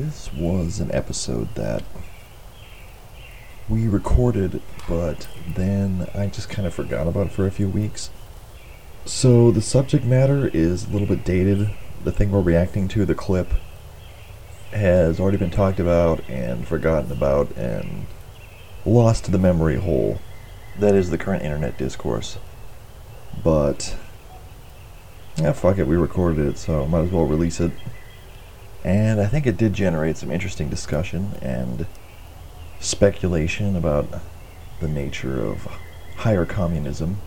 this was an episode that we recorded, but then I just kind of forgot about it for a few weeks. So the subject matter is a little bit dated. The thing we're reacting to, the clip, has already been talked about and forgotten about and lost to the memory hole. That is the current internet discourse. But, yeah, fuck it, we recorded it, so might as well release it. And I think it did generate some interesting discussion and speculation about the nature of higher communism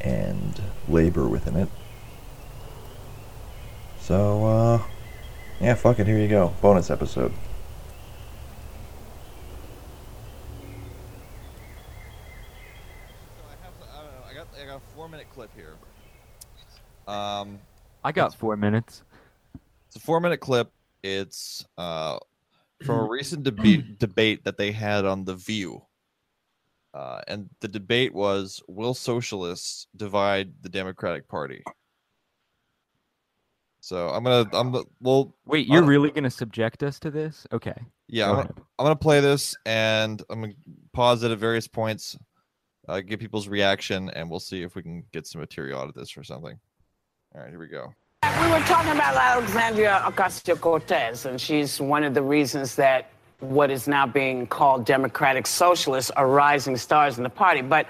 and labor within it. So, uh, yeah, fuck it, here you go. Bonus episode. I have, I don't know. I got, I got a four-minute clip here. Um, I got four minutes. It's a four-minute clip. It's uh, from a recent debate debate that they had on the View. Uh, and the debate was: Will socialists divide the Democratic Party? So I'm gonna, I'm gonna- well, Wait, you're don't- really gonna subject us to this? Okay. yeah, Go I'm gonna. I'm gonna play this, and I'm gonna pause it at various points, uh, get people's reaction, and we'll see if we can get some material out of this or something. All right, here we go. We were talking about Alexandria Ocasio Cortez, and she's one of the reasons that what is now being called democratic socialists are rising stars in the party. But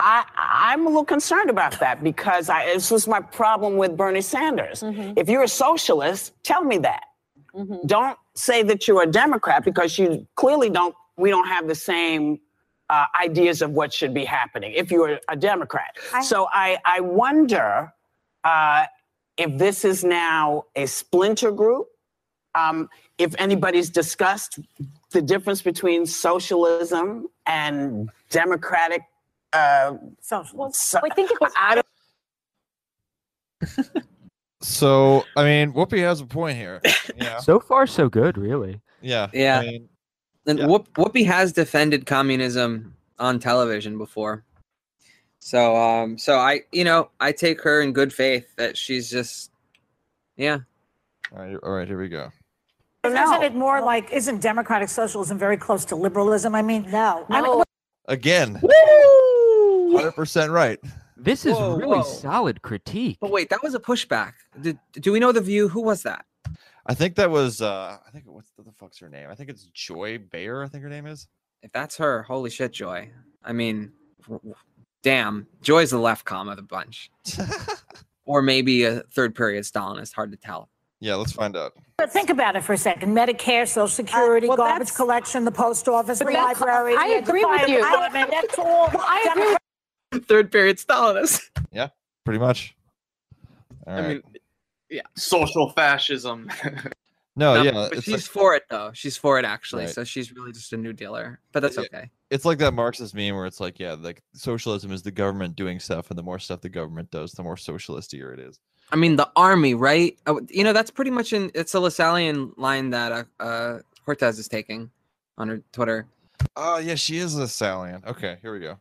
I, I'm a little concerned about that because I, this was my problem with Bernie Sanders. If you're a socialist, tell me that. Don't say that you're a Democrat because you clearly don't. We don't have the same uh, ideas of what should be happening if you're a Democrat. so I, I wonder uh, if this is now a splinter group, um, if anybody's discussed the difference between socialism and democratic. Uh, so, so- I think it was I So, I mean, Whoopi has a point here. Yeah. So far, so good, really. Yeah. Yeah. I mean, And Yeah. Whoop, Whoopi has defended communism on television before. So um so I you know, I take her in good faith that she's just yeah. all right, all right, here we go. don't Isn't it more like, isn't democratic socialism very close to liberalism? I mean, no. I mean, Again, 100% right. This is Whoa, really whoa. solid critique. But wait, that was a pushback. Did, do we know the view? Who was that? I think that was, uh, I think, what's the, the fuck's her name? I think it's Joy Behar, I think her name is. If that's her, holy shit, Joy. I mean, w- w- damn, Joy's the left comma of the bunch. or maybe a third period Stalinist, hard to tell. yeah, let's find out. but think about it for a second. Medicare, Social uh, Security, well, garbage collection, the post office, the library. I agree with you. department, That's all. Well, I agree with Third period Stalinist. Yeah, pretty much. All I right. mean, yeah. social fascism. no, No, yeah, but she's like, for it though. She's for it actually. Right. So she's really just a new dealer. But that's okay. it's like that Marxist meme where it's like, yeah, like socialism is the government doing stuff, and the more stuff the government does, the more socialistier it is. I mean, the army, right? You know, that's pretty much in. It's a Lassallean line that uh, uh Cortez is taking on her Twitter. Oh, yeah, she is a Salian. Okay, here we go.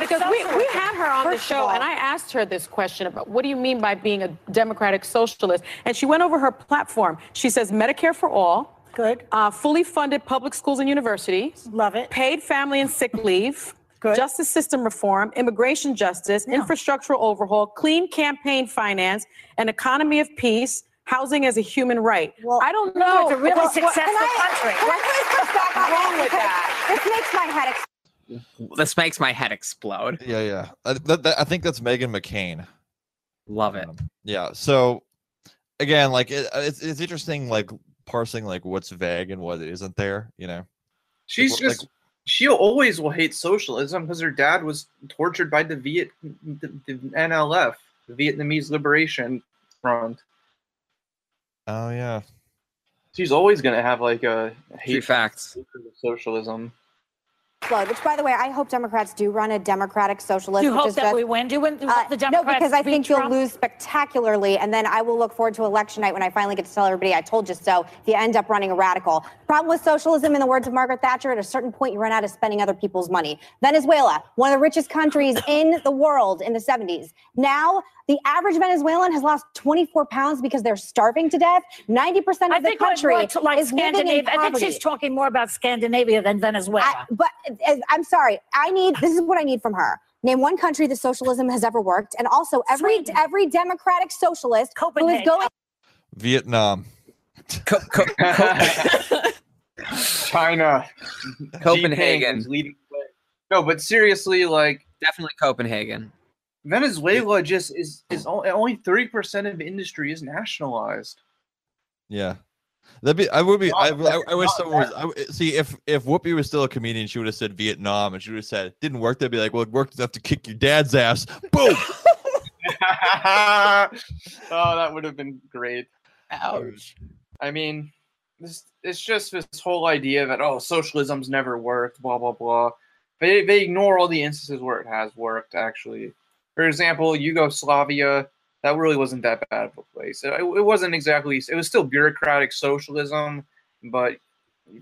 Because we, we had her on the First of show and I asked her this question about what do you mean by being a democratic socialist? And she went over her platform. She says Medicare for all, Good. uh, fully funded public schools and universities, Love it. paid family and sick leave, Good. justice system reform, immigration justice, infrastructural overhaul, clean campaign finance, an economy of peace, housing as a human right. Well, I don't know. it's a really Well, well, successful I- country. can I please push back on wrong with that? This makes my head explode. This makes my head explode. Yeah, yeah. I, that, that, I think that's Meghan McCain. Love it. Um, yeah. So again, like it, it's it's interesting, like parsing like what's vague and what isn't there. You know. She's Like- just she always will hate socialism because her dad was tortured by the Viet the, the NLF, the Vietnamese Liberation Front. Oh yeah. She's always gonna have like a Three hate facts. for socialism. Explode. Which, by the way, I hope Democrats do run a democratic socialist. You which hope is that we win? Do you win? Do Uh, the no, because I think you'll lose spectacularly, and then I will look forward to election night when I finally get to tell everybody I told you so. If you end up running a radical, problem with socialism, in the words of Margaret Thatcher, at a certain point you run out of spending other people's money. Venezuela, one of the richest countries in the world in the 70s. Now the average Venezuelan has lost 24 pounds because they're starving to death. 90% I of the think country to, like is living in Scandinavia. I think she's talking more about Scandinavia than Venezuela. I, but Eh, I'm sorry. I need this is what I need from her. Name one country that socialism has ever worked, and also every Sweden. every democratic socialist who is going. Vietnam. Co- co- co- China, Copenhagen. Leading. No, but seriously, like Definitely Copenhagen. Venezuela just is is only only thirty percent of industry is nationalized. Yeah. That'd be. I would be. I, Not I, I wish someone was. I, w- see if if Whoopi was still a comedian, she would have said Vietnam, and she would have said it didn't work. They'd be like, well, it worked enough to kick your dad's ass. Boom. oh, that would have been great. Ouch. I mean, this it's just this whole idea that oh, socialism's never worked, blah blah blah. They they ignore all the instances where it has worked. Actually, for example, Yugoslavia, that really wasn't that bad of a place. It, it wasn't exactly. It was still bureaucratic socialism, but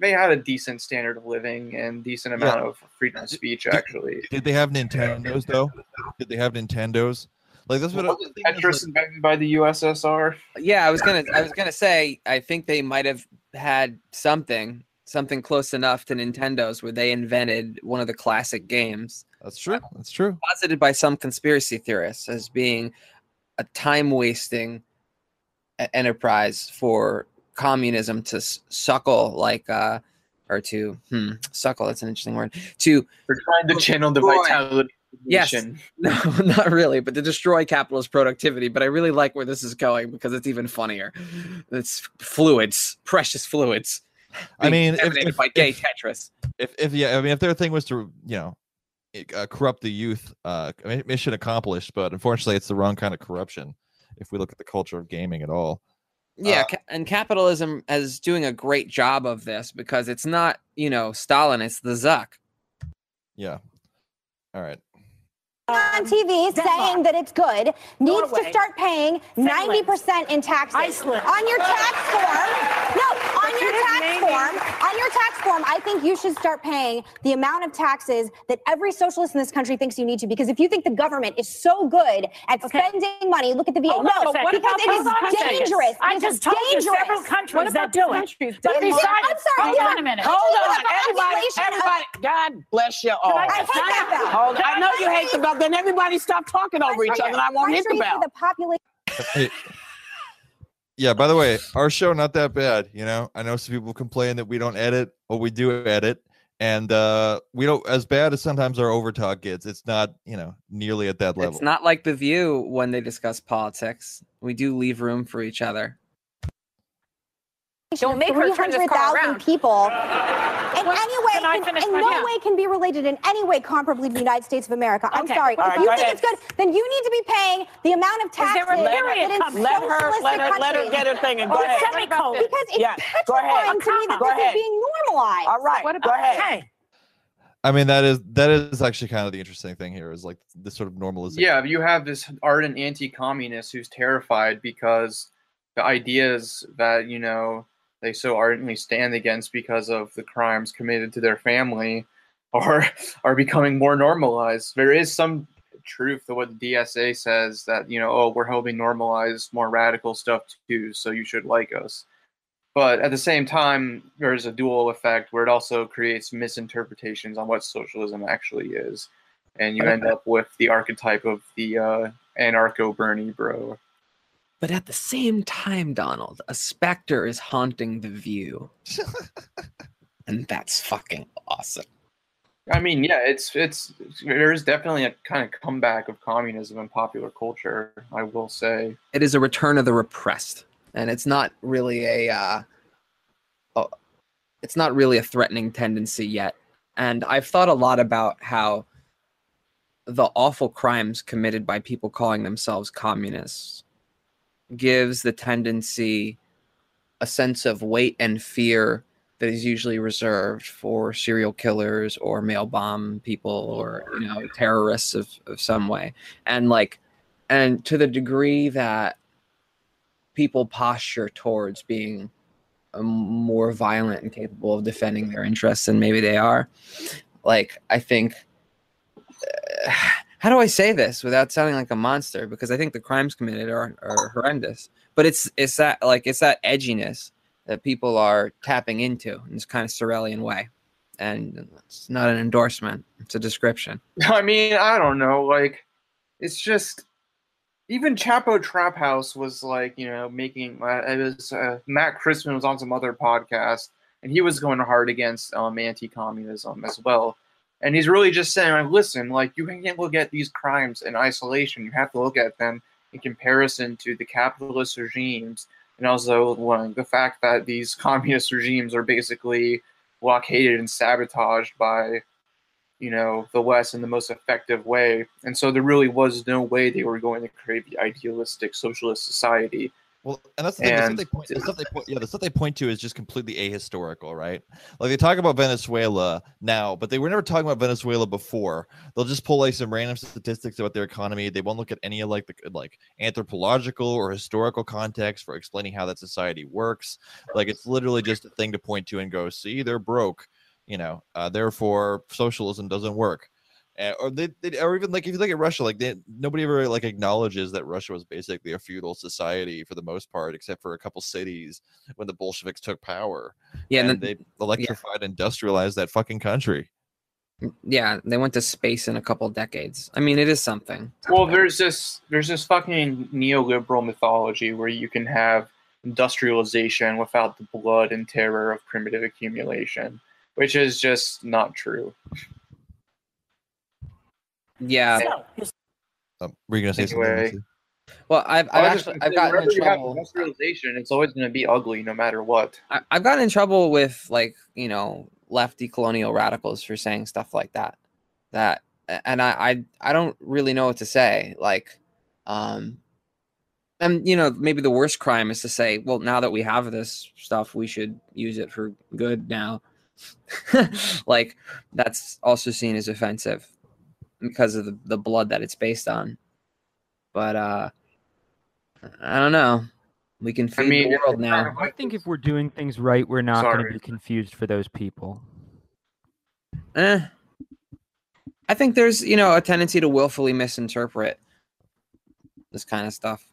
they had a decent standard of living and decent amount of freedom of speech. Actually, Did they have Nintendos though? Did they have Nintendos? Like that's what. I- wasn't the thing Tetris invented by the USSR? Yeah, I was gonna I was gonna say I think they might have had something something close enough to Nintendo's where they invented one of the classic games, That's true. That's true. posited by some conspiracy theorists as being a time wasting enterprise for communism to suckle like uh or to hmm suckle that's an interesting word to They're trying to channel the vitality. Yes. No, not really, but to destroy capitalist productivity. But I really like where this is going because it's even funnier. It's fluids, precious fluids. I mean, if, disseminated if, by gay if, Tetris. if, if yeah, I mean, if their thing was to you know i- uh, corrupt the youth, uh, mission accomplished. But unfortunately, it's the wrong kind of corruption. If we look at the culture of gaming at all, Yeah, Uh, ca- and capitalism is doing a great job of this because it's not, you know, Stalin, it's the Zuck. yeah. All right. on TV saying that it's good needs to start paying 90% in taxes. Iceland. On your tax form. No, on your tax name form. On your tax form, I think you should start paying the amount of taxes that every socialist in this country thinks you need to. Because if you think the government is so good at Okay. spending money, look at the VA. Hold on a no, second. because it Hold on a is second. dangerous. I It is just told dangerous. you several countries that do it. countries? But Yeah, besides, I'm sorry, hold yeah. on a minute. Hold on, have a everybody, of- everybody. God bless you all. I I hate that bell. Hold on. I know you hate the bell. Then everybody stop talking over each other, and I won't hit the bell. with population Hey, yeah. By the way, our show not that bad. You know, I know some people complain that we don't edit, but we do edit, and uh we don't as bad as sometimes our overtalk gets. It's not you know nearly at that level. It's not like The View when they discuss politics. We do leave room for each other. Don't make her turn this car 300,000 around. people in Well, any way, in, in no yeah. way can be related in any way comparably to the United States of America. I'm Okay, sorry. all if right, you think ahead. it's good, then you need to be paying the amount of there a taxes that in come- Let her, let her, let her get her thing and go Or ahead. Because it's Yeah, go ahead. petrifying to me that Go this ahead. is being normalized. All right, What go ahead. hey? I mean, that is that is actually kind of the interesting thing here is like this sort of normalization. Yeah, you have this ardent anti-communist who's terrified because the ideas that you know they so ardently stand against because of the crimes committed to their family are are becoming more normalized. There is some truth to what the DSA says that you know, oh, we're helping normalize more radical stuff too, so you should like us. But at the same time, there's a dual effect where it also creates misinterpretations on what socialism actually is and you end up with the archetype of the uh, anarcho Bernie bro. But at the same time, Donald, a specter is haunting The View. and that's fucking awesome. I mean, yeah, it's it's there is definitely a kind of comeback of communism in popular culture. I will say. it is a return of the repressed and it's not really a uh, oh, it's not really a threatening tendency yet and i've thought a lot about how the awful crimes committed by people calling themselves communists gives the tendency a sense of weight and fear that is usually reserved for serial killers or mail bomb people or you know terrorists of, of some way. And like and to the degree that people posture towards being um, more violent and capable of defending their interests than maybe they are like i think how do i say this without sounding like a monster because i think the crimes committed are, are horrendous but it's it's that like it's that edginess that people are tapping into in this kind of Sorelian way. And it's not an endorsement, it's a description. I mean, I don't know. Like, it's just even Chapo Trap House was like, you know, making uh, it was uh, Matt Christman was on some other podcast, and he was going hard against um, anti-communism as well. And he's really just saying, listen, like you can't look at these crimes in isolation. You have to look at them in comparison to the capitalist regimes and also like, the fact that these communist regimes are basically blockaded and sabotaged by you know the west in the most effective way and so there really was no way they were going to create the idealistic socialist society Well, and that's the thing. And- the, stuff they point, the stuff they point, yeah, the stuff they point to is just completely ahistorical, right? Like they talk about Venezuela now, but they were never talking about Venezuela before. They'll just pull like some random statistics about their economy. They won't look at any of like the like anthropological or historical context for explaining how that society works. Like it's literally just a thing to point to and go, see, they're broke, you know. Uh, therefore, socialism doesn't work. Or they, they, or even like if you look at Russia, like they, nobody ever like acknowledges that Russia was basically a feudal society for the most part, except for a couple cities when the Bolsheviks took power. Yeah, and and then- they electrified, industrialized that fucking country. Yeah, they went to space in a couple decades. I mean, it is something. Well, there's this there's this fucking neoliberal mythology where you can have industrialization without the blood and terror of primitive accumulation, which is just not true. Yeah. So, Um, were you gonna say? Anyway. Lindsay? Well, I've, I I've was just actually I've gotten wherever in trouble. industrialization, it's always going to be ugly no matter what. I, I've gotten in trouble with like you know lefty colonial radicals for saying stuff like that. That and I I, I don't really know what to say. Like, um, and you know maybe the worst crime is to say, well, now that we have this stuff, we should use it for good now. like that's also seen as offensive because of the, the blood that it's based on. But uh I don't know. We can feed mean, the world now. I think if we're doing things right, we're not going to be confused for those people. Eh. I think there's, you know, a tendency to willfully misinterpret this kind of stuff.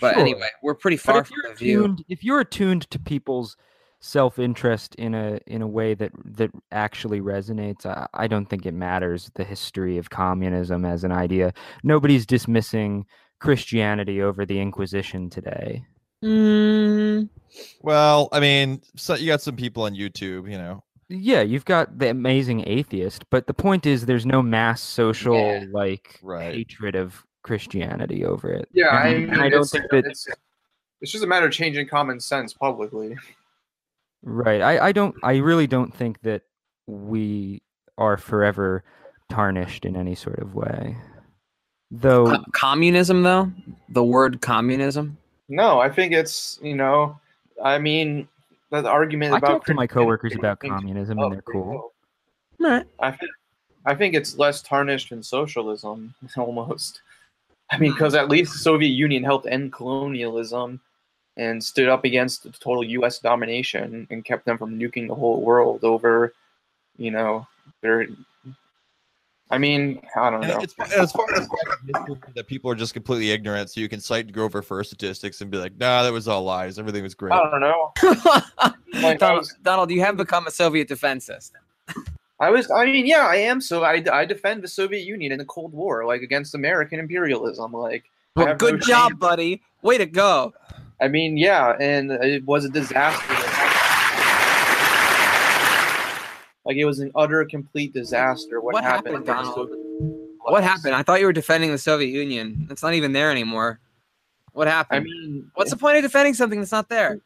But Sure. anyway, we're pretty far from the view. attuned, if you're attuned to people's self-interest in a in a way that that actually resonates, I, I don't think it matters the history of communism as an idea. Nobody's dismissing Christianity over the Inquisition today. Mm, Well, I mean, so you got some people on YouTube, you know. Yeah, you've got the amazing atheist, but the point is, there's no mass social Yeah. like Right. hatred of Christianity over it. Yeah, I mean, and I don't think that it's, it's just a matter of changing common sense publicly. Right. I, I don't I really don't think that we are forever tarnished in any sort of way. Though co- communism, though, the word communism. No, I think it's you know, I mean, the argument I about talk to my coworkers about communism and they're cool. go. Right. I think I think it's less tarnished than socialism almost. I mean, because at least the Soviet Union helped end colonialism and stood up against the total U.S. domination and kept them from nuking the whole world over, you know, their. I mean, I don't know. it's as far as that people are just completely ignorant, so you can cite Grover Furr's statistics and be like, "Nah, that was all lies. Everything was great." I don't know. Like, Donald, was- Donald, you have become a Soviet defense system. I was, I mean, yeah, I am. So I, I defend the Soviet Union in the Cold War, like against American imperialism. Like, Well, have no good job, shame. buddy. Way to go. I mean, yeah, and it was a disaster. Like, it was an utter, complete disaster. What, What happened? happened, Donald? What happened? I thought you were defending the Soviet Union. It's not even there anymore. What happened? I mean, What's the point of defending something that's not there?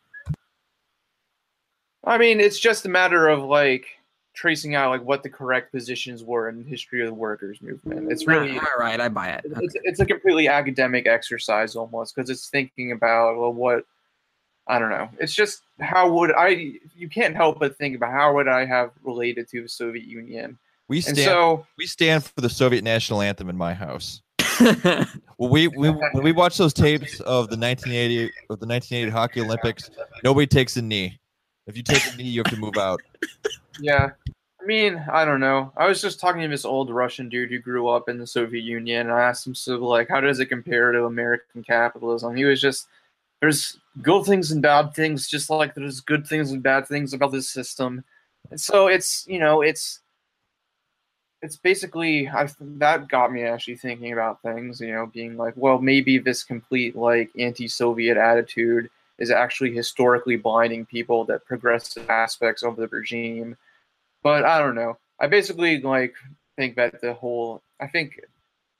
I mean, it's just a matter of like tracing out like what the correct positions were in the history of the workers' movement. It's really all right. I buy it. it's, it's a completely academic exercise almost because it's thinking about well what I don't know. It's just how would I? You can't help but think about how would I have related to the Soviet Union. We stand. so we stand for the Soviet national anthem in my house. Well, we, we when we watch those tapes of the 1980 of the 1980 hockey Olympics, nobody takes a knee. If you take a knee, you have to move out. Yeah. I mean, I don't know. I was just talking to this old Russian dude who grew up in the Soviet Union, and I asked him, so, like, how does it compare to American capitalism? He was just, there's good things and bad things, just like there's good things and bad things about this system. And so it's, you know, it's, it's basically, I that got me actually thinking about things, you know, being like, well, maybe this complete, like, anti Soviet attitude is actually historically blinding people that progressive aspects of the regime but I don't know. I basically like think that the whole I think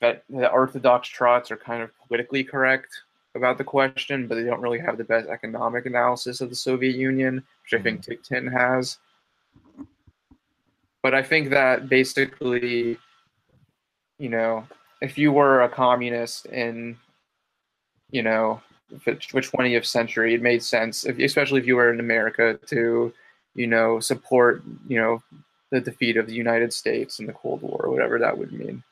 that the Orthodox trots are kind of politically correct about the question, but they don't really have the best economic analysis of the Soviet Union, which I think mm-hmm. Ticktin has. But I think that basically, you know, if you were a communist in, you know, the 20th century, it made sense, if, especially if you were in America, to you know, support, you know, the defeat of the United States in the Cold War, or whatever that would mean.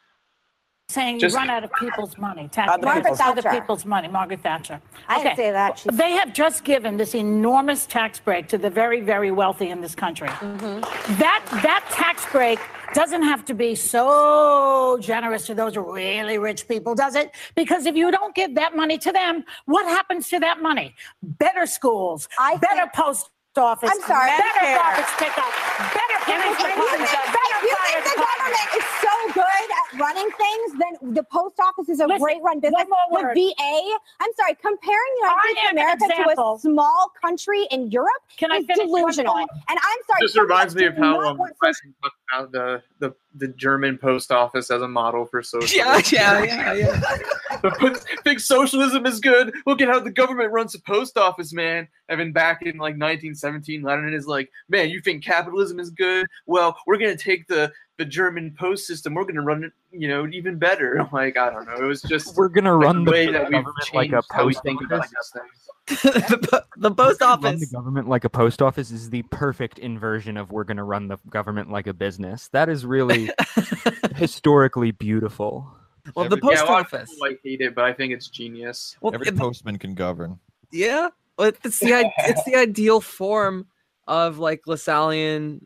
Saying Just- you run out of people's money. Tax- Other Margaret people's- Other Thatcher. people's money. Margaret Thatcher. I didn't say that. She's- They have just given this enormous tax break to the very, very wealthy in this country. Mm-hmm. That that tax break doesn't have to be so generous to those really rich people, does it? Because if you don't give that money to them, what happens to that money? Better schools, I better think- post office, I'm sorry. better Medicare. garbage pickup, better police If you think, better if you think the department. government is so good at running things, then the post office is a Listen, great run business. one more The VA. I'm sorry, comparing the United I States of am an America to a small country in Europe Can I is finish delusional. And I'm sorry. This reminds me of how not um, want Tyson talked about the, the the German post office as a model for socialism. yeah, yeah, yeah, yeah. think socialism is good. Look at how the government runs the post office, man. Then back in like 1917, Lenin is like, man, you think capitalism is good? Well, we're gonna take the the German post system. We're gonna run it, you know, even better. Like I don't know. It was just We're gonna run the way that we've government like a post office. these the, po- the post Run the government like a post office is the perfect inversion of we're going to run the government like a business. That is really historically beautiful. Well, the post yeah, a lot of office. people like hate it, but I think it's genius. Well, Every the- postman can govern. Yeah, well, it's the i- it's the ideal form of like Lassallean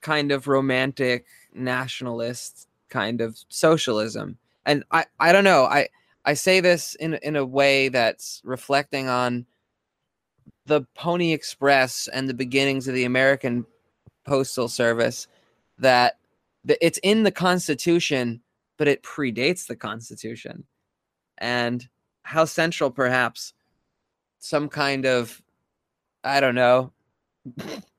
kind of romantic nationalist kind of socialism, and I I don't know I I say this in in a way that's reflecting on the Pony Express and the beginnings of the American Postal Service that it's in the Constitution, but it predates the Constitution, and how central perhaps some kind of I don't know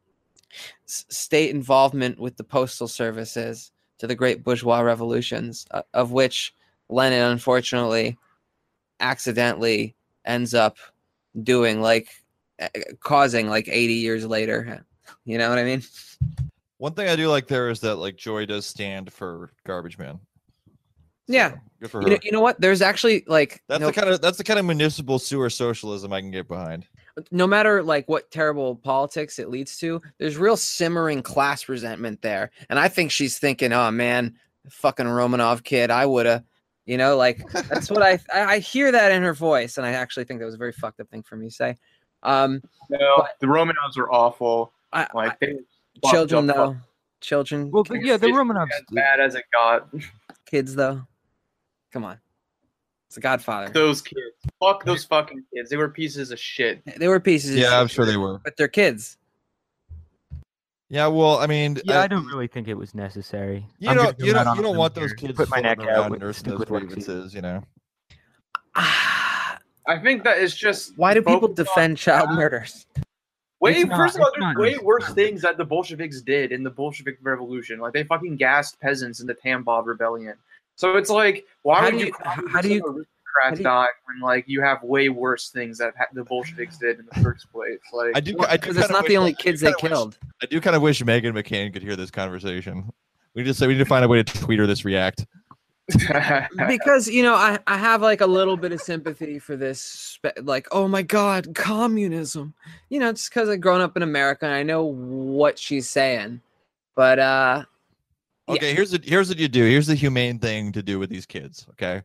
s- state involvement with the postal services to the great bourgeois revolutions, uh, of which Lenin unfortunately accidentally ends up doing like uh, causing like 80 years later. You know what I mean? One thing I do like there is that like Joy does stand for garbage man. Yeah. So, good for You her. know, you know what? There's actually like that's no, the kind of that's the kind of municipal sewer socialism I can get behind. No matter like what terrible politics it leads to, there's real simmering class resentment there. And I think she's thinking, oh man, fucking Romanov kid, I woulda, you know, like that's what I, I I hear that in her voice, and I actually think that was a very fucked up thing for me to say. Um, No, the Romanovs are awful. I, Like they I- children fucked up though, children, Well, the, yeah, the Romanovs. as bad as it got. kids though. Come on, it's a Godfather. Those kids. Fuck those fucking kids. They were pieces of shit. They were pieces. of Yeah, I'm shit, sure they were. but they're kids. Yeah, well, I mean, Yeah, I- I don't really think it was necessary. You I'm gonna don't, go you out don't, on you a don't limb want those here, kids Put my neck floating out around with nursing those stupid white people. grievances, you know. Ah, I think that is just Why do people focused on defend child that. murders? Way It's not- first of all, it's there's not way necessary. worse things that the Bolsheviks did in the Bolshevik Revolution. Like they fucking gassed peasants in the Tambov Rebellion. So it's like, why How would do you? you- how do you- how aristocrats do you- die when like you have way worse things that ha- the Bolsheviks did in the first place? Like I do, I do Because it's not wish- the only I do kids they kinda wish- killed. I do kind of wish Meghan McCain could hear this conversation. We just say we need to find a way to tweet her this react. because you know I, I have like a little bit of sympathy for this spe- like oh my god communism you know it's because i've grown up in america and i know what she's saying but uh Yeah. Okay, here's what here's what you do. Here's the humane thing to do with these kids. Okay,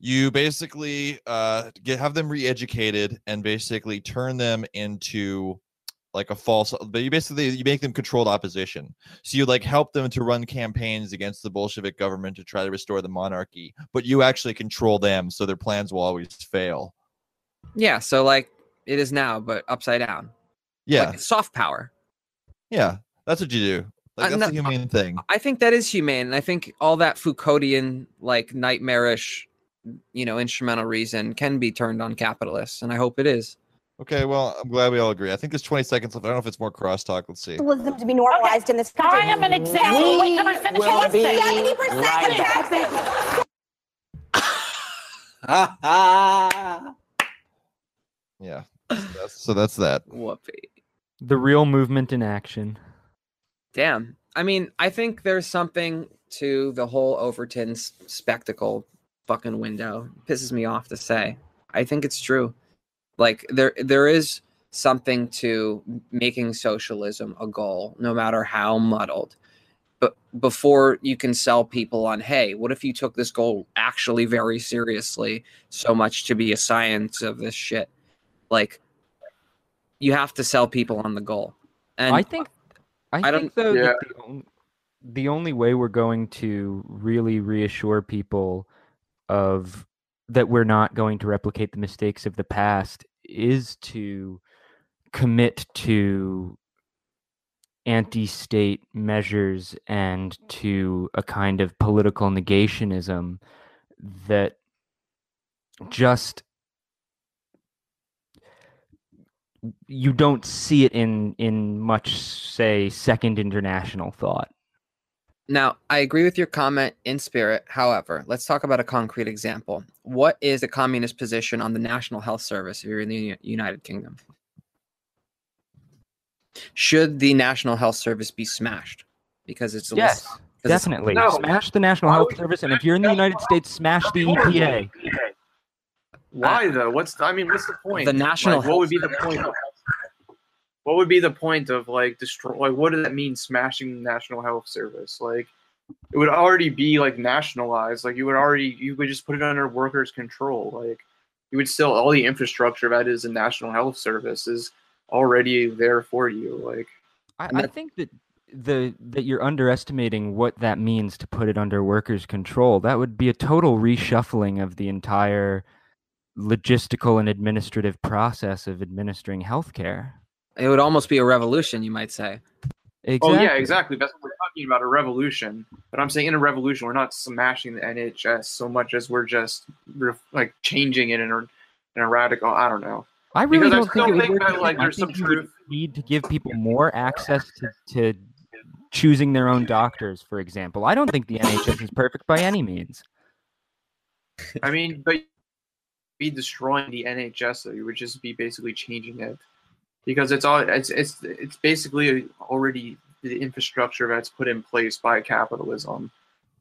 you basically uh, get have them re-educated and basically turn them into like a false. But you basically you make them controlled opposition. So you like help them to run campaigns against the Bolshevik government to try to restore the monarchy, but you actually control them, so their plans will always fail. yeah so like it is now but upside down Yeah, Like, soft power yeah, that's what you do. Like Uh, that's the no, humane thing. i think that is humane and i think all that foucauldian like nightmarish you know instrumental reason can be turned on capitalists and i hope it is Okay, well, I'm glad we all agree. I think there's 20 seconds left. I don't know if it's more crosstalk. Let's see. Socialism to be normalized in this country. I am an example. Wait, can I finish will one be thing? 70% right taxes. Yeah. So that's, so that's that. whoopee The real movement in action. Damn. I mean, I think there's something to the whole Overton spectacle fucking window. Pisses me off to say. I think it's true. Like there there is something to making socialism a goal, no matter how muddled. But before you can sell people on, hey, what if you took this goal actually very seriously, so much to be a science of this shit? Like you have to sell people on the goal. And I think I, I think though yeah. that the, the only way we're going to really reassure people of that we're not going to replicate the mistakes of the past is to commit to anti-state measures and to a kind of political negationism that just you don't see it in in much say second international thought Now, I agree with your comment in spirit. However, let's talk about a concrete example. What is the communist position on the National Health Service if you're in the United Kingdom? Should the National Health Service be smashed? Because it's yes list- it's- definitely No. smash the national health service and if you're in the united states smash the epa Uh, Why though? What's the, I mean, what's the point? The National Like, what would be the point? Of, what would be the point of like destroy? Like, what does that mean? Smashing the National Health Service? Like, it would already be like nationalized. Like, you would already you would just put it under workers' control. Like, you would still all the infrastructure that is the National Health Service is already there for you. Like, I, I think that the that you're underestimating what that means to put it under workers' control. That would be a total reshuffling of the entire logistical and administrative process of administering healthcare. it would almost be a revolution, you might say. Exactly. oh yeah, exactly. That's what we're talking about—a revolution. But I'm saying in a revolution, we're not smashing the NHS so much as we're just re- like changing it in a in a radical. I don't know. I really Because don't think still it think that, that like. I there's some think you truth- need to give people more access to, to choosing their own doctors, for example. I don't think the NHS is perfect by any means. I mean, but be destroying the NHS, though. You would just be basically changing it because it's all it's it's it's basically already the infrastructure that's put in place by capitalism,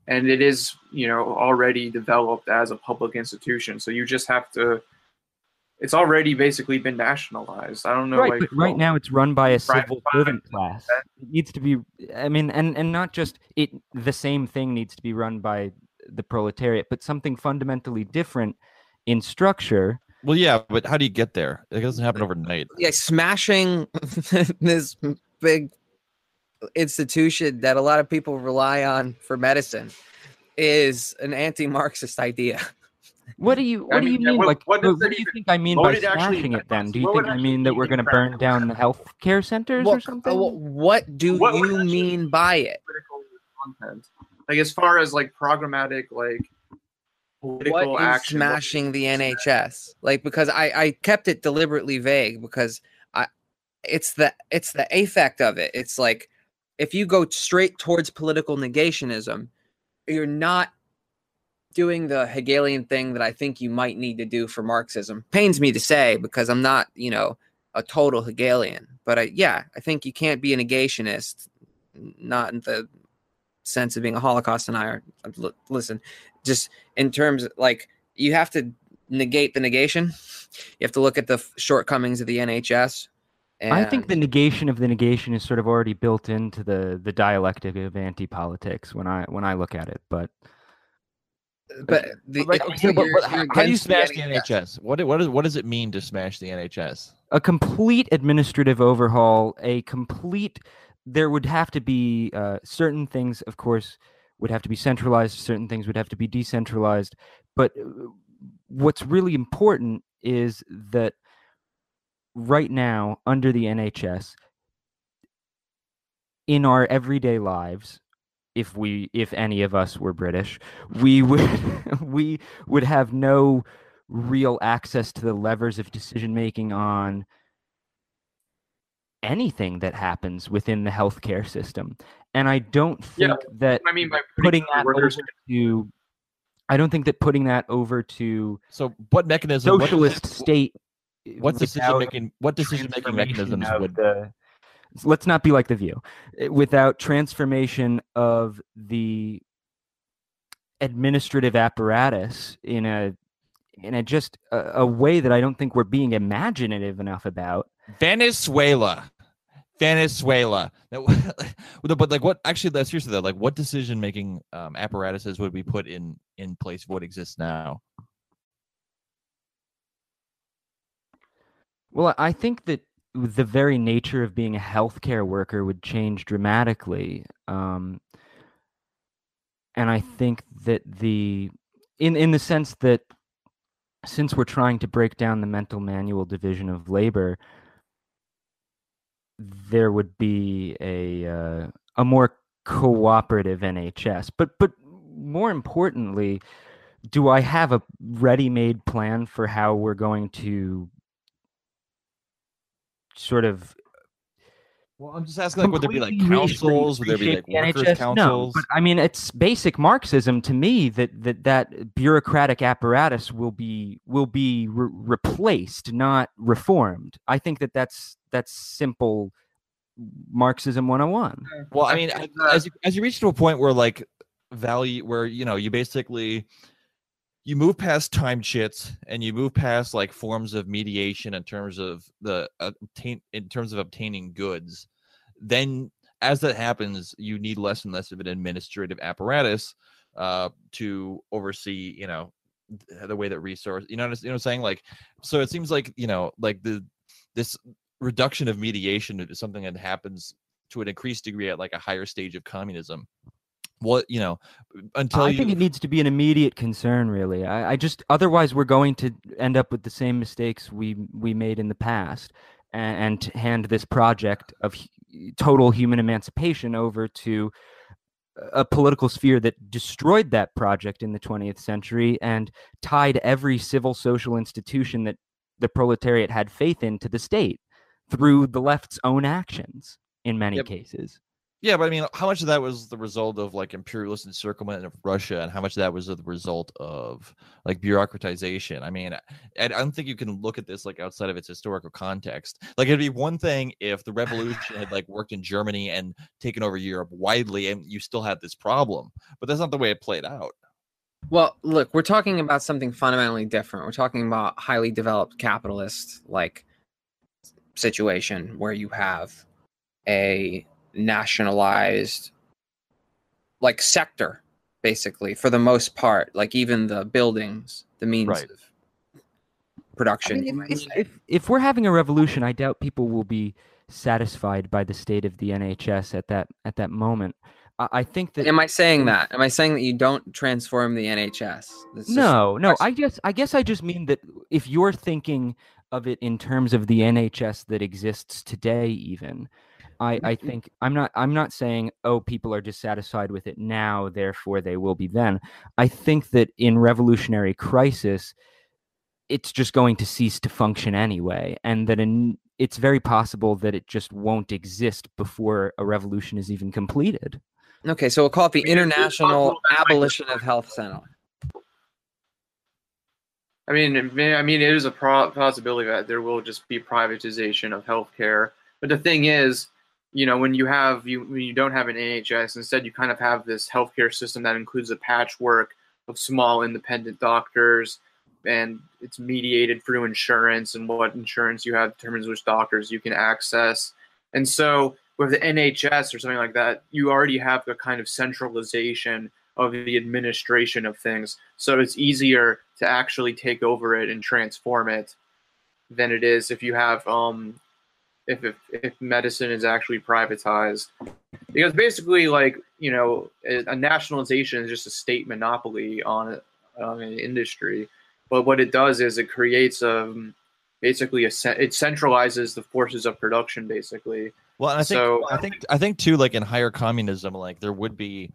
and it is you know already developed as a public institution. So you just have to. It's already basically been nationalized. I don't know, right, like but right now it's run by a civil servant class. It needs to be. I mean, and and not just it. The same thing needs to be run by the proletariat, but something fundamentally different in structure. Well, yeah, but how do you get there? It doesn't happen overnight. Yeah, smashing this big institution that a lot of people rely on for medicine is an anti-Marxist idea. What do you I What do you yeah, mean? what- like, what what, does that do you think I mean by would it actually- smashing it? Then, do you think I mean that we're going to burn down the health care centers What, or uh, something? what, what do What you mean by it? critical content. Like as far as like programmatic, like political What is action. smashing the NHS? Like because I I kept it deliberately vague because I it's the it's the affect of it. It's like if you go straight towards political negationism, you're not doing the Hegelian thing that I think you might need to do for Marxism. Pains me to say because I'm not, you know, a total Hegelian, but I, yeah, I think you can't be a negationist, not in the sense of being a Holocaust denier. Listen, just in terms like you have to negate the negation. You have to look at the f- shortcomings of the NHS. I think the negation of the negation is sort of already built into the the dialectic of anti-politics when I when I look at it. But but the, Like, okay, so but- you're- but you're how, how do you smash the NHS? What what does what does it mean to smash the NHS? a complete administrative overhaul, a complete there would have to be uh, certain things, of course, would have to be centralized. Certain things would have to be decentralized. But uh, what's really important is that right now, under the NHS, in our everyday lives, if we, if any of us were British, we would we would have no real access to the levers of decision making on anything that happens within the healthcare system. And I don't think Yeah, that I mean by putting that over to I don't think that putting that over to So what mechanism? what- socialist state What decision making? What decision making mechanisms would? the- let's not be like the view Eh, without transformation of the administrative apparatus in a in a just a, a way that I don't think we're being imaginative enough about. Venezuela. Venezuela. But like, what actually? That's seriously though. Like, what decision making um, apparatuses would we put in in place of what exists now? Well, I think that the very nature of being a healthcare worker would change dramatically. Um, and I think that the in in the sense that since we're trying to break down the mental manual division of labor, there would be a uh, a more cooperative NHS. But but more importantly, do I have a ready-made plan for how we're going to sort of Well, I'm just asking, like, would there be like councils? Would there be like workers' NHS? councils? No, but I mean it's basic Marxism to me that that that bureaucratic apparatus will be will be re- replaced, not reformed. I think that that's that's simple Marxism 101. Well, I I mean, as you, as you reach to a point where like value, where you know, you basically you move past time chits and you move past like forms of mediation in terms of the obtain in terms of obtaining goods. Then, as that happens, you need less and less of an administrative apparatus uh, to oversee, you know, the way that resource. You know, you know, what I'm saying like, so it seems like you know, like the this reduction of mediation is something that happens to an increased degree at like a higher stage of communism. What you know, until I you, think it needs to be an immediate concern, really. I, I just otherwise we're going to end up with the same mistakes we we made in the past, and, and hand this project of total human emancipation over to a political sphere that destroyed that project in the 20th century and tied every civil social institution that the proletariat had faith in to the state through the left's own actions in many Yep. cases. Yeah, but I mean, how much of that was the result of like imperialist encirclement of Russia, and how much of that was the result of like bureaucratization? I mean, I, I don't think you can look at this like outside of its historical context. Like, it'd be one thing if the revolution had like worked in Germany and taken over Europe widely, and you still had this problem. But that's not the way it played out. Well, look, we're talking about something fundamentally different. We're talking about highly developed capitalist like situation where you have a nationalized like sector basically for the most part, like even the buildings, the means Right. of production. I mean, if, if if we're having a revolution, I doubt people will be satisfied by the state of the NHS at that at that moment. I, I think that Am I saying that? Am I saying that you don't transform the NHS? That's just- no, no. I guess I guess I just mean that if you're thinking of it in terms of the NHS that exists today, even. I, I mm-hmm. think I'm not I'm not saying oh people are dissatisfied with it now therefore they will be then. I think that in revolutionary crisis it's just going to cease to function anyway and that in, it's very possible that it just won't exist before a revolution is even completed. Okay, so we'll call it the I mean, it's International possible that might Abolition of Health Center. I mean, I mean, it is a possibility that there will just be privatization of healthcare. But the thing is, you know when you have you when you don't have an NHS, instead you kind of have this healthcare system that includes a patchwork of small independent doctors, and it's mediated through insurance and what insurance you have determines which doctors you can access. And so with the NHS or something like that, you already have the kind of centralization of the administration of things. So it's easier to actually take over it and transform it than it is if you have um if if, if medicine is actually privatized. Because basically, like you know, a, nationalization is just a state monopoly on on an industry. But what it does is it creates a basically a it centralizes the forces of production basically. Well, and I think So- I think I think too, like in higher communism, like there would be,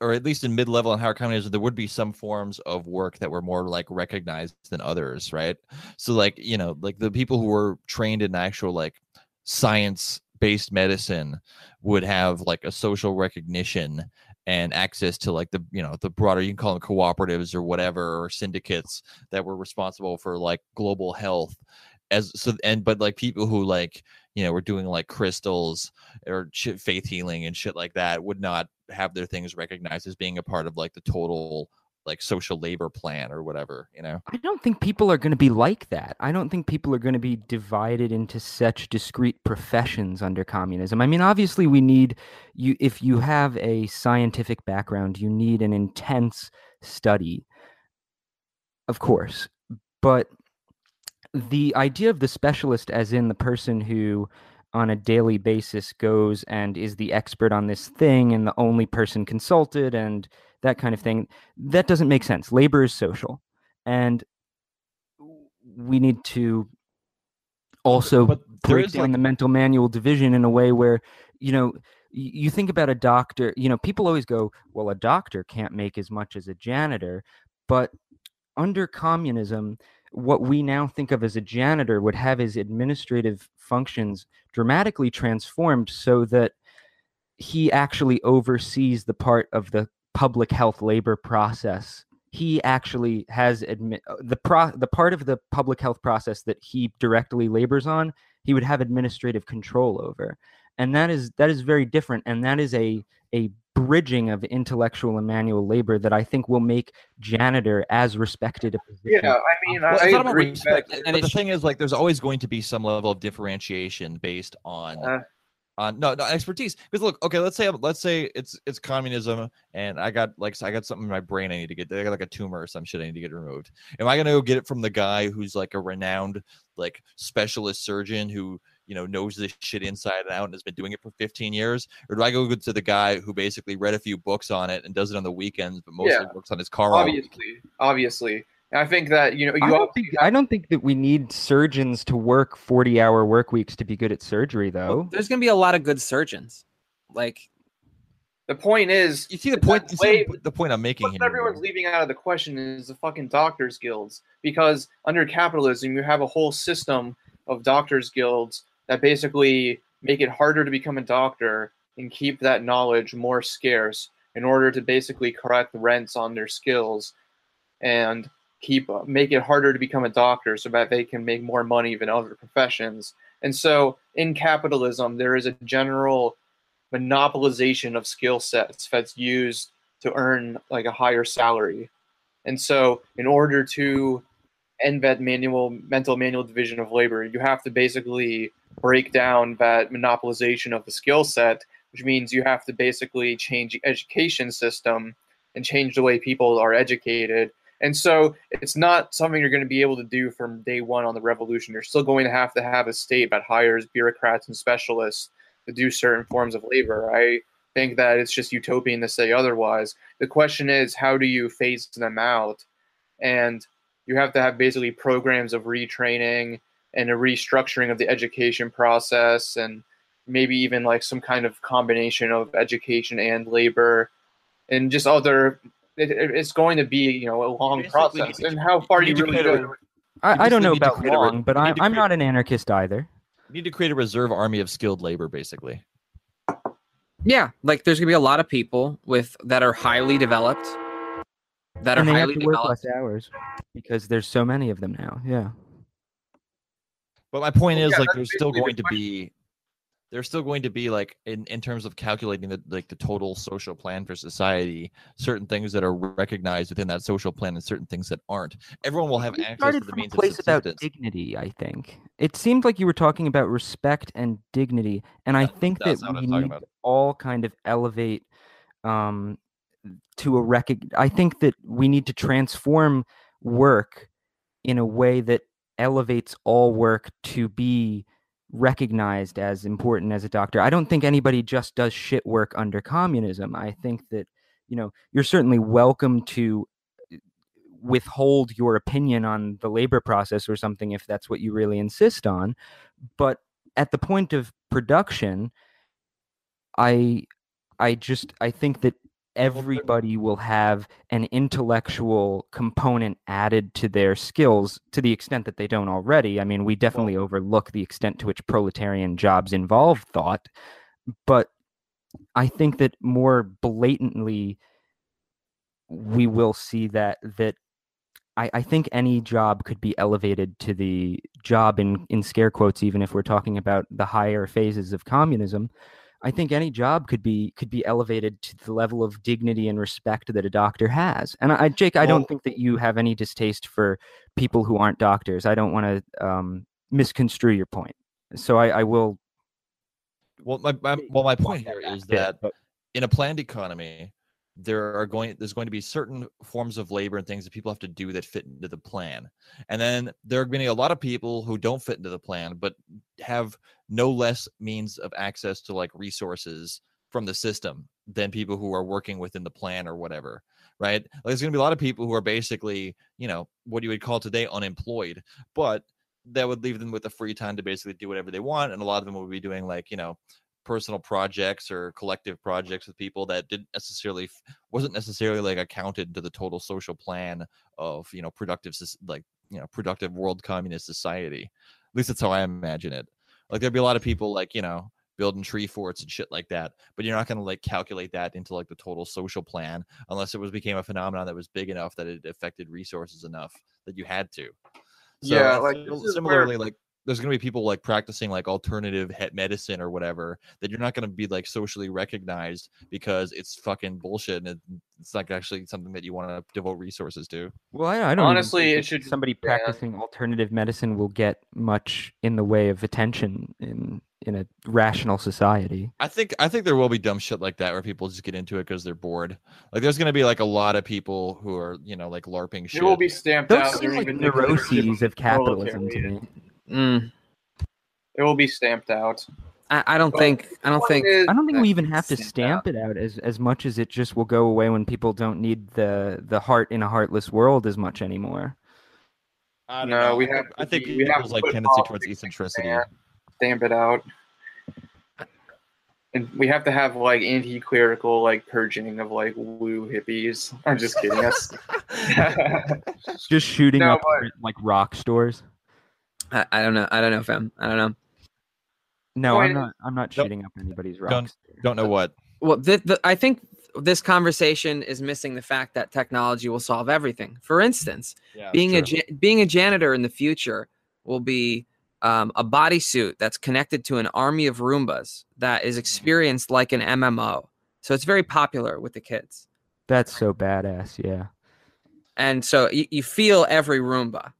or at least in mid-level and higher communism, there would be some forms of work that were more like recognized than others, right? So, like you know, like the people who were trained in actual like science-based medicine would have like a social recognition and access to like the you know the broader you can call them cooperatives or whatever or syndicates that were responsible for like global health as so and but like people who like you know were doing like crystals or shit, faith healing and shit like that would not have their things recognized as being a part of like the total like social labor plan or whatever you know I don't think people are going to be like that. I don't think people are going to be divided into such discrete professions under communism. I mean, obviously, we need you. If you have a scientific background, you need an intense study, of course. But the idea of the specialist, as in the person who on a daily basis goes and is the expert on this thing and the only person consulted and that kind of thing, that doesn't make sense. Labor is social. And we need to also break down like- the mental manual division in a way where, you know, you think about a doctor, you know, people always go, well, a doctor can't make as much as a janitor. But under communism, what we now think of as a janitor would have his administrative functions dramatically transformed so that he actually oversees the part of the public health labor process. He actually has admi- uh, the pro- the part of the public health process that he directly labors on. He would have administrative control over, and that is that is very different. And that is a a bridging of intellectual and manual labor that I think will make janitor as respected a position. Yeah, I mean, Well, I, it's agree. respect, but- but the thing is like there's always going to be some level of differentiation based on Uh, on no, no expertise because look okay let's say let's say it's it's communism and i got like i got something in my brain i need to get i got like a tumor or some shit i need to get removed am i gonna go get it from the guy who's like a renowned like specialist surgeon who you know knows this shit inside and out and has been doing it for 15 years or do i go to the guy who basically read a few books on it and does it on the weekends but mostly Yeah. works on his car obviously, obviously, and I think that you know I you don't obviously think I don't think that we need surgeons to work forty hour work weeks to be good at surgery though. There's gonna be a lot of good surgeons. Like the point is you see the point you see way- the, the point i'm making what here everyone's leaving out of the question is the fucking doctors guilds because under capitalism you have a whole system of doctors guilds that basically make it harder to become a doctor and keep that knowledge more scarce in order to basically correct rents on their skills and keep make it harder to become a doctor so that they can make more money than other professions and so in capitalism there is a general monopolization of skill sets that's used to earn like a higher salary. And so in order to end that manual mental manual division of labor, you have to basically break down that monopolization of the skill set, which means you have to basically change the education system and change the way people are educated. And so it's not something you're going to be able to do from day one on the revolution. You're still going to have to have a state that hires bureaucrats and specialists to do certain forms of labor. I think that it's just utopian to say otherwise. The question is, how do you phase them out? And you have to have basically programs of retraining and a restructuring of the education process, and maybe even like some kind of combination of education and labor, and just other. It, it- it's going to be you know a long basically process. And how far do need you really go? I, I don't know about create a long, but I'm I'm not an anarchist either. You need to create a reserve army of skilled labor basically yeah, like there's gonna be a lot of people with that are highly developed. That and are they have highly to work developed. less hours because there's so many of them now. Yeah. But my point Well, is, yeah, like, there's still going to be, there's still going to be like in, in terms of calculating the like the total social plan for society certain things that are recognized within that social plan and certain things that aren't everyone will have You access started to the from a means of place about subsistence dignity. I think it seemed like you were talking about respect and dignity, and I think that that's not what we need to all kind of elevate um, to a recog. I think that we need to transform work in a way that elevates all work to be recognized as important as a doctor. I don't think anybody just does shit work under communism. I think that you know you're certainly welcome to uh, withhold your opinion on the labor process or something if that's what you really insist on but at the point of production i i just i think that everybody will have an intellectual component added to their skills to the extent that they don't already i mean we definitely overlook the extent to which proletarian jobs involve thought but i think that more blatantly we will see that that I, I think any job could be elevated to the job in, in scare quotes, even if we're talking about the higher phases of communism. I think any job could be could be elevated to the level of dignity and respect that a doctor has. And I, Jake, I Well- don't think that you have any distaste for people who aren't doctors. I don't want to um, misconstrue your point. So I, I will. well my, my well my point here is that is that but- in a planned economy there are going there's going to be certain forms of labor and things that people have to do that fit into the plan. And then there are going to be a lot of people who don't fit into the plan but have no less means of access to like resources from the system than people who are working within the plan or whatever right? Like, there's going to be a lot of people who are basically you know what you would call today unemployed but that would leave them with the free time to basically do whatever they want and a lot of them will be doing like you know personal projects or collective projects with people that didn't necessarily wasn't necessarily like accounted to the total social plan of you know productive like you know productive world communist society. At least that's how i imagine it. Like there'd be a lot of people like you know building tree forts and shit like that but you're not going to like calculate that into like the total social plan unless it was became a phenomenon that was big enough that it affected resources enough that you had to. So Yeah, like, sim- this is where- similarly like there's going to be people like practicing like alternative het medicine or whatever that you're not going to be like socially recognized because it's fucking bullshit and it's not actually something that you want to devote resources to. Well, I, I don't Honestly, think it should somebody be banned. practicing alternative medicine will get much in the way of attention in in a rational society. I think I think there will be dumb shit like that where people just get into it because they're bored. Like there's going to be like a lot of people who are you know like larping shit. It will be stamped Those out. seem during like the dictatorship neuroses the of capitalism to proletariat. me. Mm, It will be stamped out. I, I don't But think. I don't think. I don't think we even have to stamped stamp it out as as much as it just will go away when people don't need the the heart in a heartless world as much anymore. I don't No, know. we have I think be- we have people's like tendency towards eccentricity. there. Stamp it out. And we have to have like anti-clerical like purging of like woo hippies. I'm just kidding. That's Just shooting No, up but- like rock stores. I, I don't know. I don't know, fam. I don't know. No, I'm not. I'm not Don't- shooting up anybody's rock. don't- Don't know what. Well, the, the, I think this conversation is missing the fact that technology will solve everything. For instance, Yeah, being a being a janitor in the future will be um, a bodysuit that's connected to an army of Roombas that is experienced like an MMO. So it's very popular with the kids, That's so badass. Yeah. and so you, you feel every Roomba,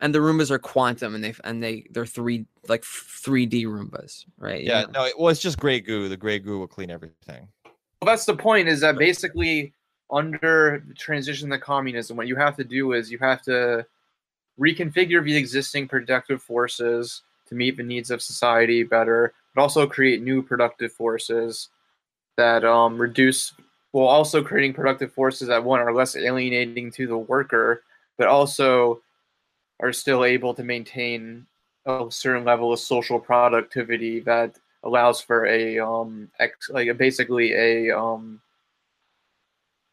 and the Roombas are quantum, and they and they they're three like three D Roombas, right? You yeah. know? No, it, well, it's just gray goo. The gray goo will clean everything. Well, that's the point. Is that basically under the transition to communism, what you have to do is you have to reconfigure the existing productive forces to meet the needs of society better, but also create new productive forces that um, reduce, while also creating productive forces that one are less alienating to the worker, but also are still able to maintain a certain level of social productivity that allows for a um ex, like a, basically a um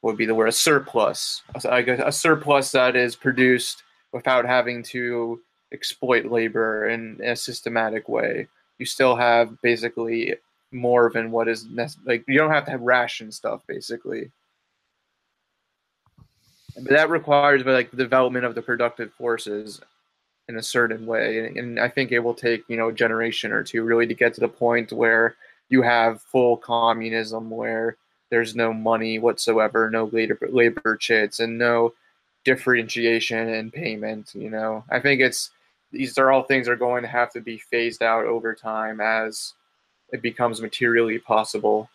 would be the word a surplus like a, a surplus that is produced without having to exploit labor in, a systematic way. You still have basically more than what is nec- like you don't have to have ration stuff basically but that requires like the development of the productive forces in a certain way. And, and I think it will take, you know, a generation or two really to get to the point where you have full communism where there's no money whatsoever, no labor labor chits, and no differentiation in payment. You know, I think it's these are all things that are going to have to be phased out over time as it becomes materially possible.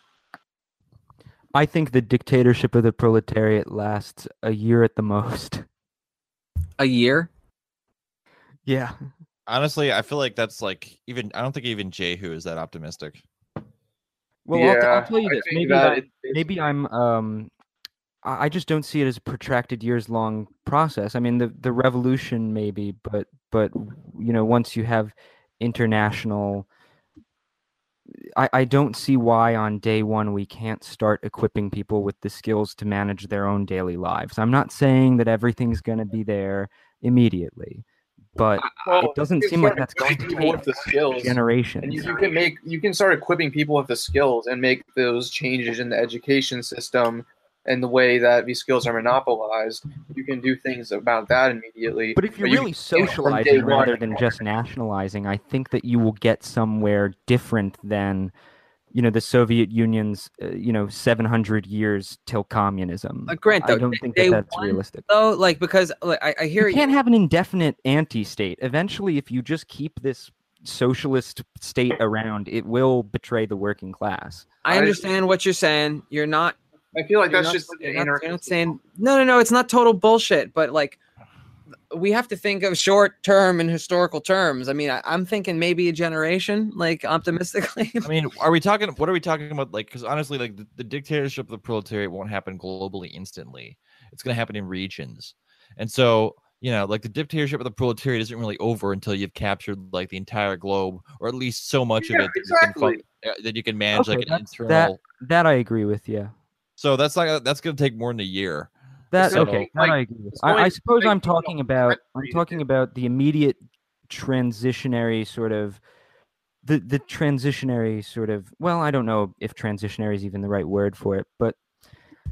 I think the dictatorship of the proletariat lasts a year at the most. A year? Yeah. Honestly, I feel like that's like even I don't think even Jehu is that optimistic. Well, I'll, t- Yeah, I'll tell you this. Maybe that that- it- maybe I'm um I I just don't see it as a protracted years long process. I mean the the revolution maybe, but but you know once you have international I, I don't see why on day one we can't start equipping people with the skills to manage their own daily lives. I'm not saying that everything's going to be there immediately, but Well, it doesn't seem like that's going to take the skills. generations. And you, you can make you can start equipping people with the skills and make those changes in the education system and the way that these skills are monopolized. You can do things about that immediately. But if you're you really can't from day socializing rather than just nationalizing, I think that you will get somewhere different than, you know, the Soviet Union's, uh, you know, 700 years till communism. Uh, grant I don't day- think day that that's one, realistic. Though, like because like, I, I hear You can't have an indefinite anti-state. Eventually, if you just keep this socialist state around, it will betray the working class. I I- understand what you're saying. You're not. I feel like you're that's not- just you're not, you're not saying no, no, no. It's not total bullshit. But like, we have to think of short term and historical terms. I mean, I, I'm thinking maybe a generation, like optimistically. I mean, are we talking? What are we talking about? Like, because honestly, like the, the dictatorship of the proletariat won't happen globally instantly. It's going to happen in regions, and so you know, like the dictatorship of the proletariat isn't really over until you've captured like the entire globe, or at least so much Yeah, of it that you can, exactly. that you can manage like Okay, an that- internal. That I agree with. Yeah. So that's like that's going to take more than a year. That So, okay. Like, I agree I, I suppose I'm talking about I'm talking about the immediate transitionary sort of the the transitionary sort of well I don't know if transitionary is even the right word for it but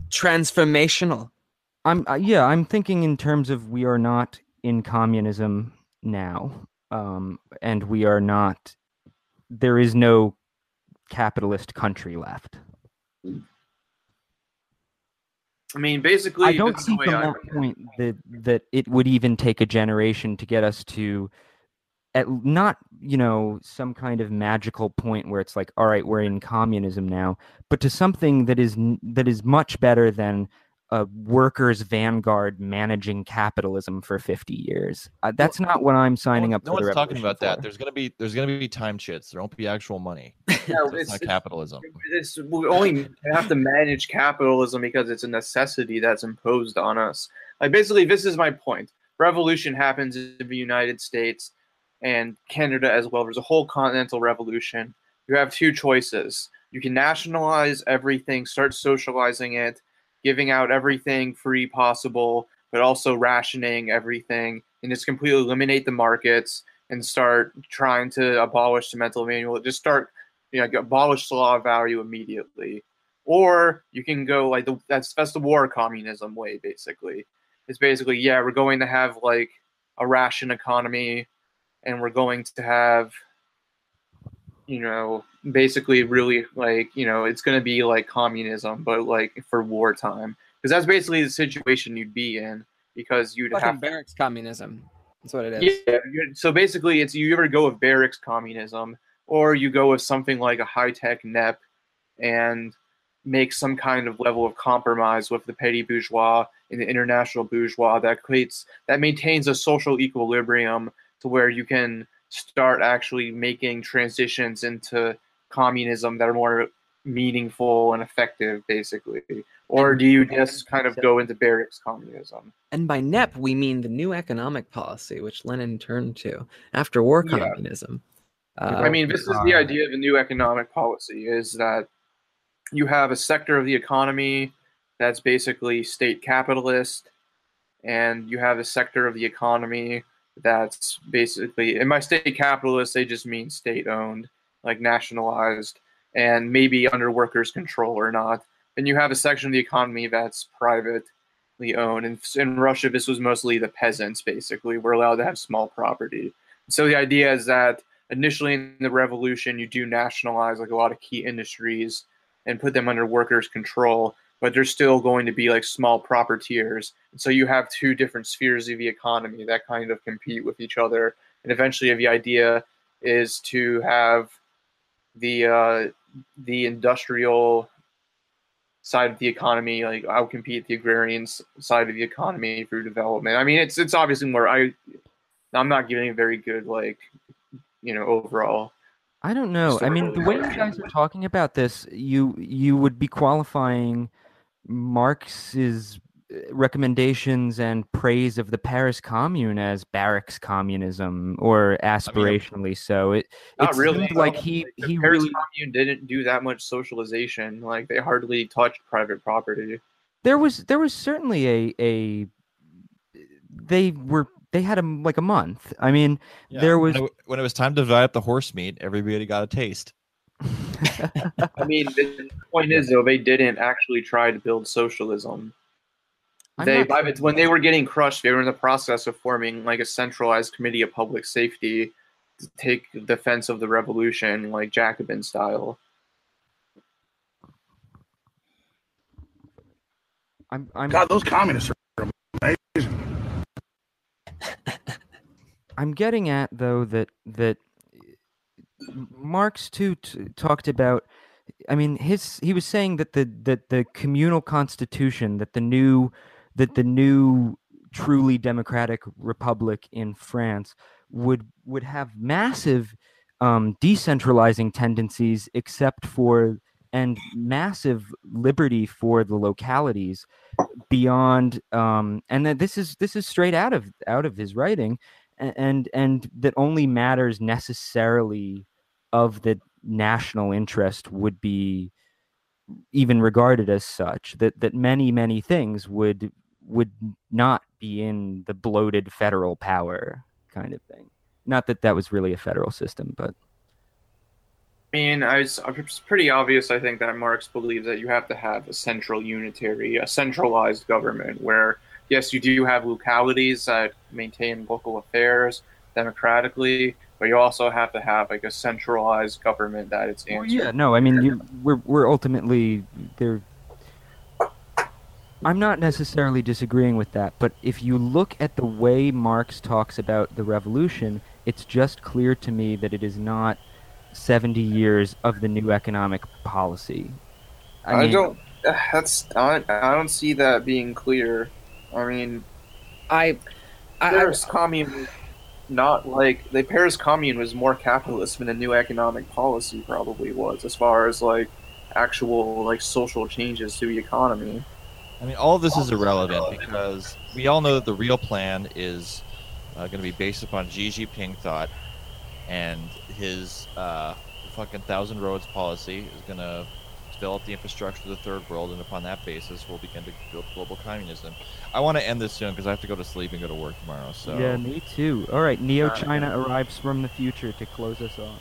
Transformational. I'm uh, yeah I'm thinking in terms of we are not in communism now um and we are not there is no capitalist country left. I mean, basically, I don't the see way from that it. point that that it would even take a generation to get us to at not you know some kind of magical point where it's like all right we're in communism now but to something that is that is much better than a workers vanguard managing capitalism for 50 years uh, that's not what i'm signing no, up no for the one's talking revolution about that. There's gonna be there's gonna be time chits. There won't be actual money. No, It's it's, not it's- capitalism. it's we only have to manage capitalism because it's a necessity that's imposed on us. Like basically, this is my point. Revolution happens in the United States and Canada as well. There's a whole continental revolution. You have two choices. You can nationalize everything, start socializing it, giving out everything free possible, but also rationing everything, and just completely eliminate the markets and start trying to abolish the mental manual. Just start you know, abolish the law of value immediately. Or you can go like the that's that's the war communism way basically. It's basically yeah, we're going to have like a ration economy, and we're going to have, you know, basically really like you know it's going to be like communism, but like for wartime because that's basically the situation you'd be in because you'd Fucking have barracks communism. That's what it is. yeah, so basically, it's you ever go with barracks communism, or you go with something like a high tech NEP, and make some kind of level of compromise with the petty bourgeois and the international bourgeois that creates that maintains a social equilibrium to where you can start actually making transitions into communism that are more meaningful and effective, basically. Or do you just kind of go into barracks communism? And by NEP, we mean the new economic policy, which Lenin turned to after war Yeah. communism. Uh, I mean, this is the idea of a new economic policy: is that you have a sector of the economy that's basically state capitalist, and you have a sector of the economy that's basically, and by state capitalist, they just mean state-owned, like nationalized, and maybe under workers' control or not. And you have a section of the economy that's privately owned. And in Russia, this was mostly the peasants, basically, were allowed to have small property. So the idea is that initially in the revolution, you do nationalize like a lot of key industries and put them under workers' control, but there's still going to be like small propertiers. So you have two different spheres of the economy that kind of compete with each other. And eventually, the idea is to have the uh, the industrial side of the economy like outcompete the agrarian side of the economy through development. I mean, it's it's obviously more. I I'm not giving a very good like you know overall. I don't know. I mean, the way you guys are talking about this, you you would be qualifying Marx's recommendations and praise of the Paris Commune as barracks communism or aspirationally I mean, so. It it really like he like he Paris really Commune didn't do that much socialization. Like they hardly touched private property. there was there was certainly a a they were they had a like a month. I mean, Yeah, there was when it, when it was time to divide up the horse meat, everybody got a taste. I mean, the point is though they didn't actually try to build socialism. I'm they not by the, when they were getting crushed, they were in the process of forming like a centralized committee of public safety to take defense of the revolution, like Jacobin style. I'm I'm God, those communists are amazing. I'm getting at though that that Marx too t- talked about. I mean, his he was saying that the that the communal constitution that the new that the new truly democratic republic in France would would have massive um, decentralizing tendencies, except for and massive liberty for the localities beyond um and that this is this is straight out of out of his writing and and that only matters necessarily of the national interest would be even regarded as such that that many many things would would not be in the bloated federal power kind of thing not that that was really a federal system but I mean, I was, it's pretty obvious, I think, that Marx believes that you have to have a central unitary, a centralized government where, yes, you do have localities that maintain local affairs democratically, but you also have to have like a centralized government that it's Well, yeah, no, I mean, you, we're we're ultimately there. I'm not necessarily disagreeing with that, but if you look at the way Marx talks about the revolution, it's just clear to me that it is not 70 years of the new economic policy. I, mean, don't. That's I, I don't see that being clear. I mean, I, I, I Paris Commune, not like the Paris Commune was more capitalist than the new economic policy probably was, as far as like actual like social changes to the economy. I mean, all of this is irrelevant because we all know that the real plan is uh, going to be based upon Xi Jinping thought, and his uh, fucking thousand roads policy is going to develop the infrastructure of the third world, and upon that basis, we'll begin to build global communism. I want to end this soon because I have to go to sleep and go to work tomorrow. So Yeah, me too. All right, Neo China arrives from the future to close us off.